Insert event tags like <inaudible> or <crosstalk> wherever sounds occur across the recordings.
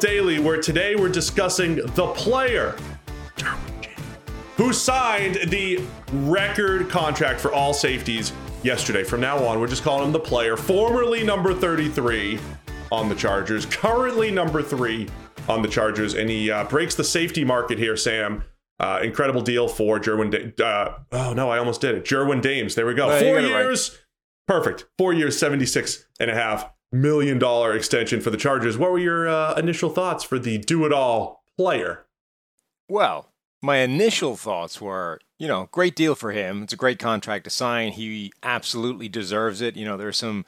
Daily, where today we're discussing the player who signed the record contract for all safeties yesterday. From now on, we're just calling him the player, formerly number 33 on the Chargers, currently number three on the Chargers, and he uh, breaks the safety market here, Sam. Uh, incredible deal for Jerwin. Da- uh, oh no, I almost did it. Jerwin Dames. There we go. No, Four it right. years. Perfect. Four years, 76 and a half million dollar extension for the Chargers. What were your uh, initial thoughts for the do it all player? Well, my initial thoughts were, you know, great deal for him. It's a great contract to sign. He absolutely deserves it. You know, there's some,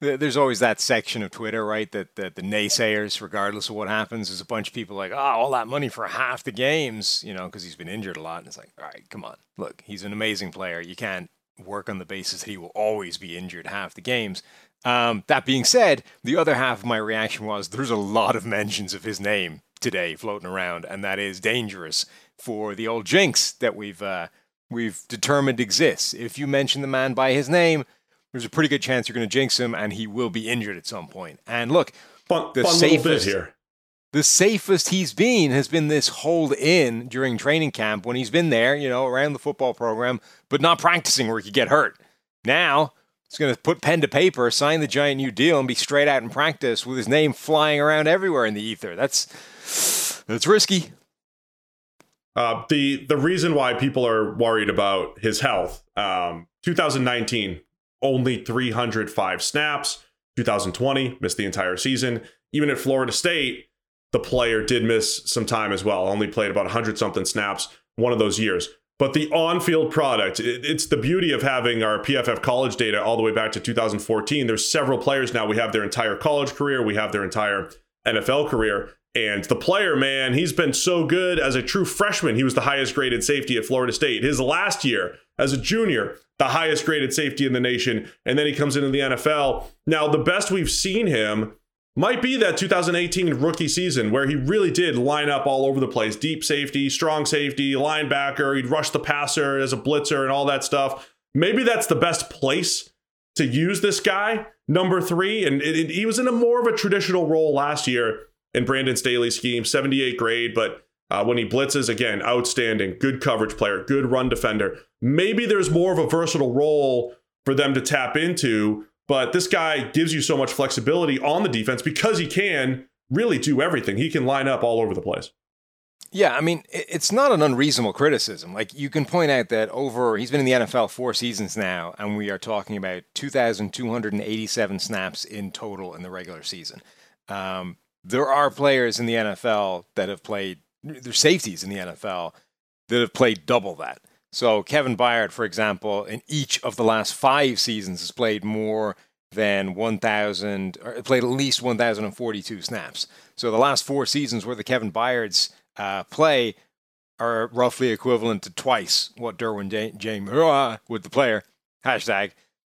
there's always that section of Twitter, right? That, that the naysayers, regardless of what happens, there's a bunch of people like, oh, all that money for half the games, you know, because he's been injured a lot. And it's like, all right, come on. Look, he's an amazing player. You can't work on the basis that he will always be injured half the games. Um, that being said, the other half of my reaction was there's a lot of mentions of his name today floating around, and that is dangerous for the old jinx that we've uh, we've determined exists. If you mention the man by his name, there's a pretty good chance you're going to jinx him, and he will be injured at some point. And look, Fun, The fun safest- here. the safest he's been has been this hold in during training camp when he's been there, you know, around the football program, but not practicing where he could get hurt. Now he's going to put pen to paper, sign the giant new deal, and be straight out in practice with his name flying around everywhere in the ether. That's that's risky. Uh, the the reason why people are worried about his health, um, 2019 only 305 snaps. 2020 missed the entire season. Even at Florida State, the player did miss some time as well. Only played about 100 something snaps one of those years. But the on-field product, it- it's the beauty of having our PFF college data all the way back to 2014. There's several players now. We have their entire college career. We have their entire NFL career. And the player, man, he's been so good as a true freshman. He was the highest graded safety at Florida State. His last year as a junior, the highest graded safety in the nation. And then he comes into the NFL. Now, the best we've seen him might be that 2018 rookie season where he really did line up all over the place deep safety, strong safety, linebacker. He'd rush the passer as a blitzer and all that stuff. Maybe that's the best place to use this guy, number three. And it, it- he was in a more of a traditional role last year in Brandon Staley's scheme, 78 grade. But uh, when he blitzes, again, outstanding, good coverage player, good run defender. Maybe there's more of a versatile role for them to tap into. But this guy gives you so much flexibility on the defense because he can really do everything. He can line up all over the place. Yeah, I mean, it's not an unreasonable criticism. Like, you can point out that over, he's been in the NFL four seasons now, and we are talking about 2,287 snaps in total in the regular season. Um, there are players in the NFL that have played, there's safeties in the NFL that have played double that. So, Kevin Byard, for example, in each of the last five seasons has played more than 1,000, or played at least 1,042 snaps. So, the last four seasons where the Kevin Byards uh, play are roughly equivalent to twice what Derwin Ja- James uh, with the player hashtag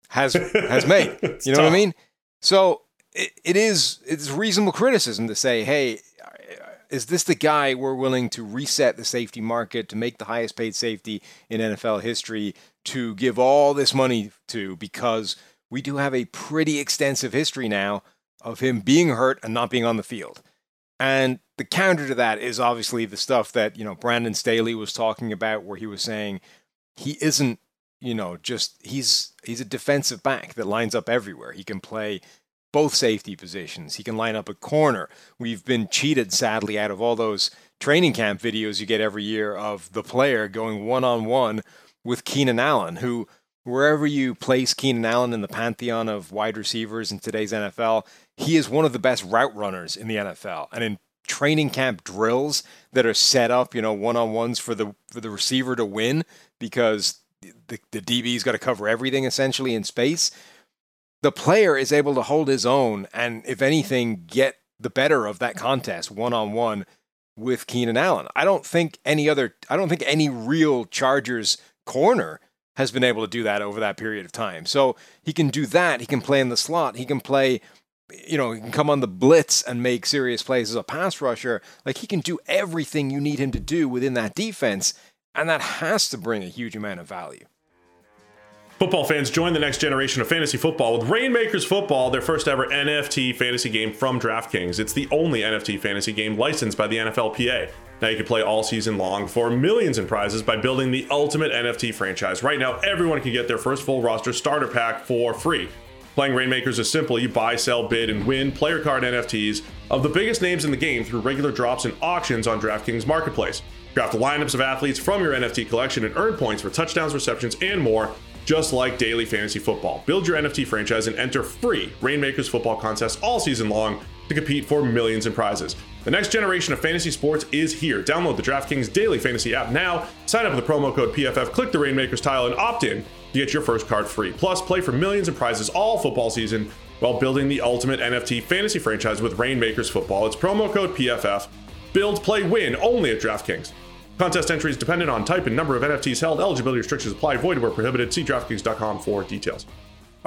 has has made. <laughs> You know what I mean? So it, it is it's reasonable criticism to say, hey, is this the guy we're willing to reset the safety market to make the highest paid safety in NFL history to give all this money to because we do have a pretty extensive history now of him being hurt and not being on the field. And the counter to that is obviously the stuff that, you know, Brandon Staley was talking about where he was saying he isn't, you know, just he's he's a defensive back that lines up everywhere. He can play both safety positions. He can line up a corner. We've been cheated sadly out of all those training camp videos you get every year of the player going one on one with Keenan Allen, who wherever you place Keenan Allen in the pantheon of wide receivers in today's NFL, he is one of the best route runners in the NFL. And in training camp drills that are set up, you know, one on ones for the for the receiver to win because the, the DB's got to cover everything essentially in space. The player is able to hold his own and, if anything, get the better of that contest one on one with Keenan Allen. I don't think any other, I don't think any real Chargers corner has been able to do that over that period of time. So he can do that. He can play in the slot. He can play you know, he can come on the blitz and make serious plays as a pass rusher. Like he can do everything you need him to do within that defense, and that has to bring a huge amount of value. Football fans, join the next generation of fantasy football with Rainmakers Football, their first ever NFT fantasy game from DraftKings. It's the only NFT fantasy game licensed by the NFLPA. Now you can play all season long for millions in prizes by building the ultimate NFT franchise. Right now, everyone can get their first full roster starter pack for free. Playing Rainmakers is simple. You buy, sell, bid, and win player card NFTs of the biggest names in the game through regular drops and auctions on DraftKings Marketplace. Draft lineups of athletes from your NFT collection and earn points for touchdowns, receptions, and more, just like daily fantasy football. Build your NFT franchise and enter free Rainmakers football contests all season long to compete for millions in prizes. The next generation of fantasy sports is here. Download the DraftKings Daily Fantasy app now, sign up with the promo code PFF, click the Rainmakers tile, and opt in to get your first card free. Plus, play for millions in prizes all football season while building the ultimate NFT fantasy franchise with Rainmakers Football. It's promo code PFF. Build, play, win only at DraftKings. Contest entries dependent on type and number of NFTs held. Eligibility restrictions apply. Void where prohibited. See DraftKings.com for details.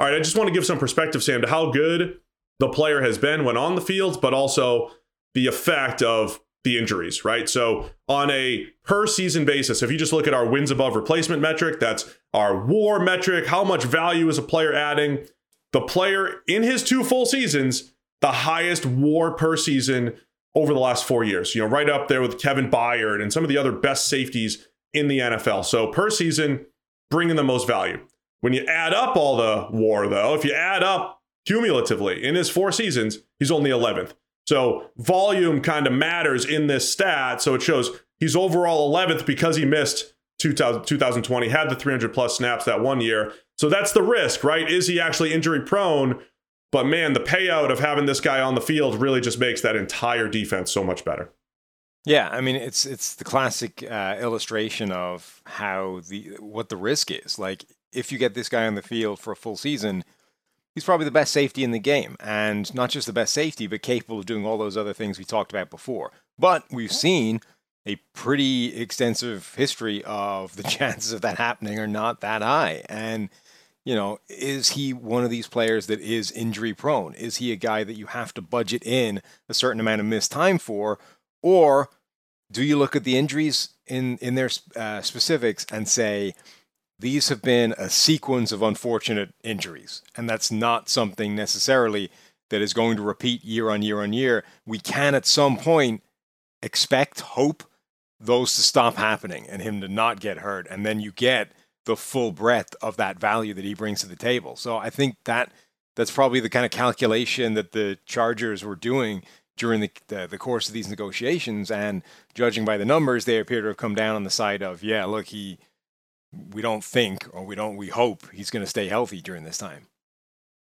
All right, I just want to give some perspective, Sam, to how good the player has been when on the field, but also the effect of the injuries, right? So on a per season basis, if you just look at our wins above replacement metric, that's our war metric, how much value is a player adding? The player in his two full seasons, the highest war per season over the last four years, you know, right up there with Kevin Byard and some of the other best safeties in the NFL. So per season, bringing the most value. When you add up all the war, though, if you add up cumulatively in his four seasons, he's only 11th. So volume kind of matters in this stat. So it shows he's overall 11th because he missed 2000, 2020, had the 300 plus snaps that one year. So that's the risk, right? Is he actually injury prone? But man, the payout of having this guy on the field really just makes that entire defense so much better. Yeah, I mean it's it's the classic uh, illustration of how the what the risk is. Like if you get this guy on the field for a full season, he's probably the best safety in the game. And not just the best safety, but capable of doing all those other things we talked about before. But we've seen a pretty extensive history of the <laughs> chances of that happening are not that high. And, you know, is he one of these players that is injury prone? Is he a guy that you have to budget in a certain amount of missed time for? Or do you look at the injuries in, in their uh, specifics and say, these have been a sequence of unfortunate injuries, and that's not something necessarily that is going to repeat year on year on year. We can at some point expect, hope those to stop happening and him to not get hurt, and then you get the full breadth of that value that he brings to the table. So I think that that's probably the kind of calculation that the Chargers were doing during the, the, the course of these negotiations, and judging by the numbers, they appear to have come down on the side of yeah, look, he we don't think or we don't we hope he's going to stay healthy during this time.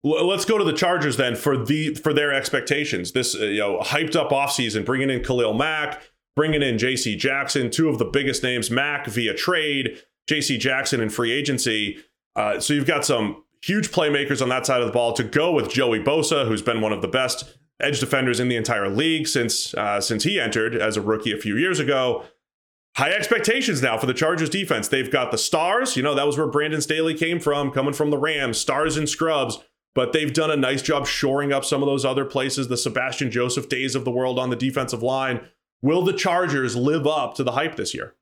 Let's go to the Chargers then for the for their expectations. This uh, you know hyped up offseason, bringing in Khalil Mack, bringing in J.C. Jackson, two of the biggest names. Mack via trade, J.C. Jackson in free agency. Uh, so you've got some huge playmakers on that side of the ball to go with Joey Bosa, who's been one of the best edge defenders in the entire league since uh, since he entered as a rookie a few years ago high expectations now for the Chargers defense. They've got the stars. You know, that was where Brandon Staley came from, coming from the Rams, stars and scrubs. But they've done a nice job shoring up some of those other places, the Sebastian Joseph-Days of the world on the defensive line. Will the Chargers live up to the hype this year?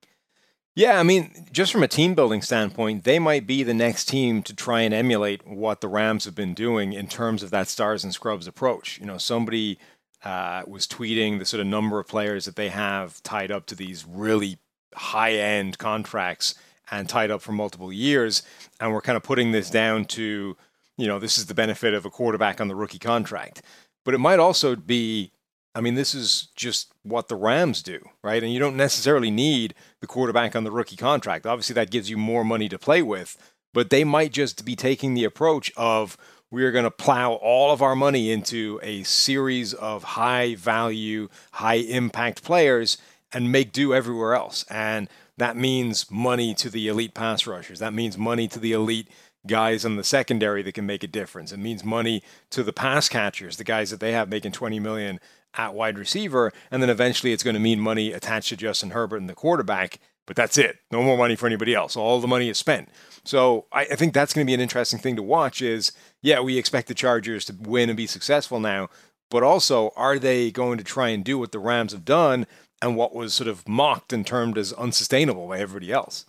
Yeah, I mean, just from a team building standpoint, they might be the next team to try and emulate what the Rams have been doing in terms of that stars and scrubs approach. You know, somebody uh, was tweeting the sort of number of players that they have tied up to these really high end contracts and tied up for multiple years. And we're kind of putting this down to, you know, this is the benefit of a quarterback on the rookie contract. But it might also be, I mean, this is just what the Rams do, right? And you don't necessarily need the quarterback on the rookie contract. Obviously, that gives you more money to play with, but they might just be taking the approach of we are going to plow all of our money into a series of high value, high impact players and make do everywhere else. And that means money to the elite pass rushers. That means money to the elite guys in the secondary that can make a difference. It means money to the pass catchers, the guys that they have making 20 million at wide receiver. And then eventually it's going to mean money attached to Justin Herbert and the quarterback. But that's it. No more money for anybody else. All the money is spent. So I, I think that's going to be an interesting thing to watch is, yeah, we expect the Chargers to win and be successful now. But also, are they going to try and do what the Rams have done and what was sort of mocked and termed as unsustainable by everybody else.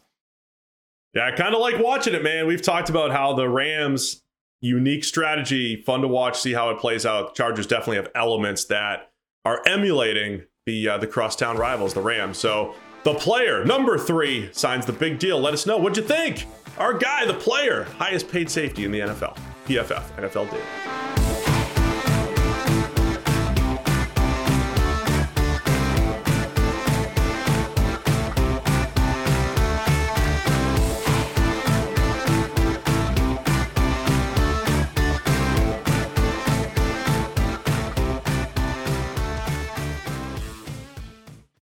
Yeah, I kind of like watching it, man. We've talked about how the Rams' unique strategy, fun to watch, see how it plays out. Chargers definitely have elements that are emulating the uh, the crosstown rivals, the Rams. So the player number three signs the big deal. Let us know what'd you think. Our guy, the player, highest paid safety in the NFL. PFF NFL did.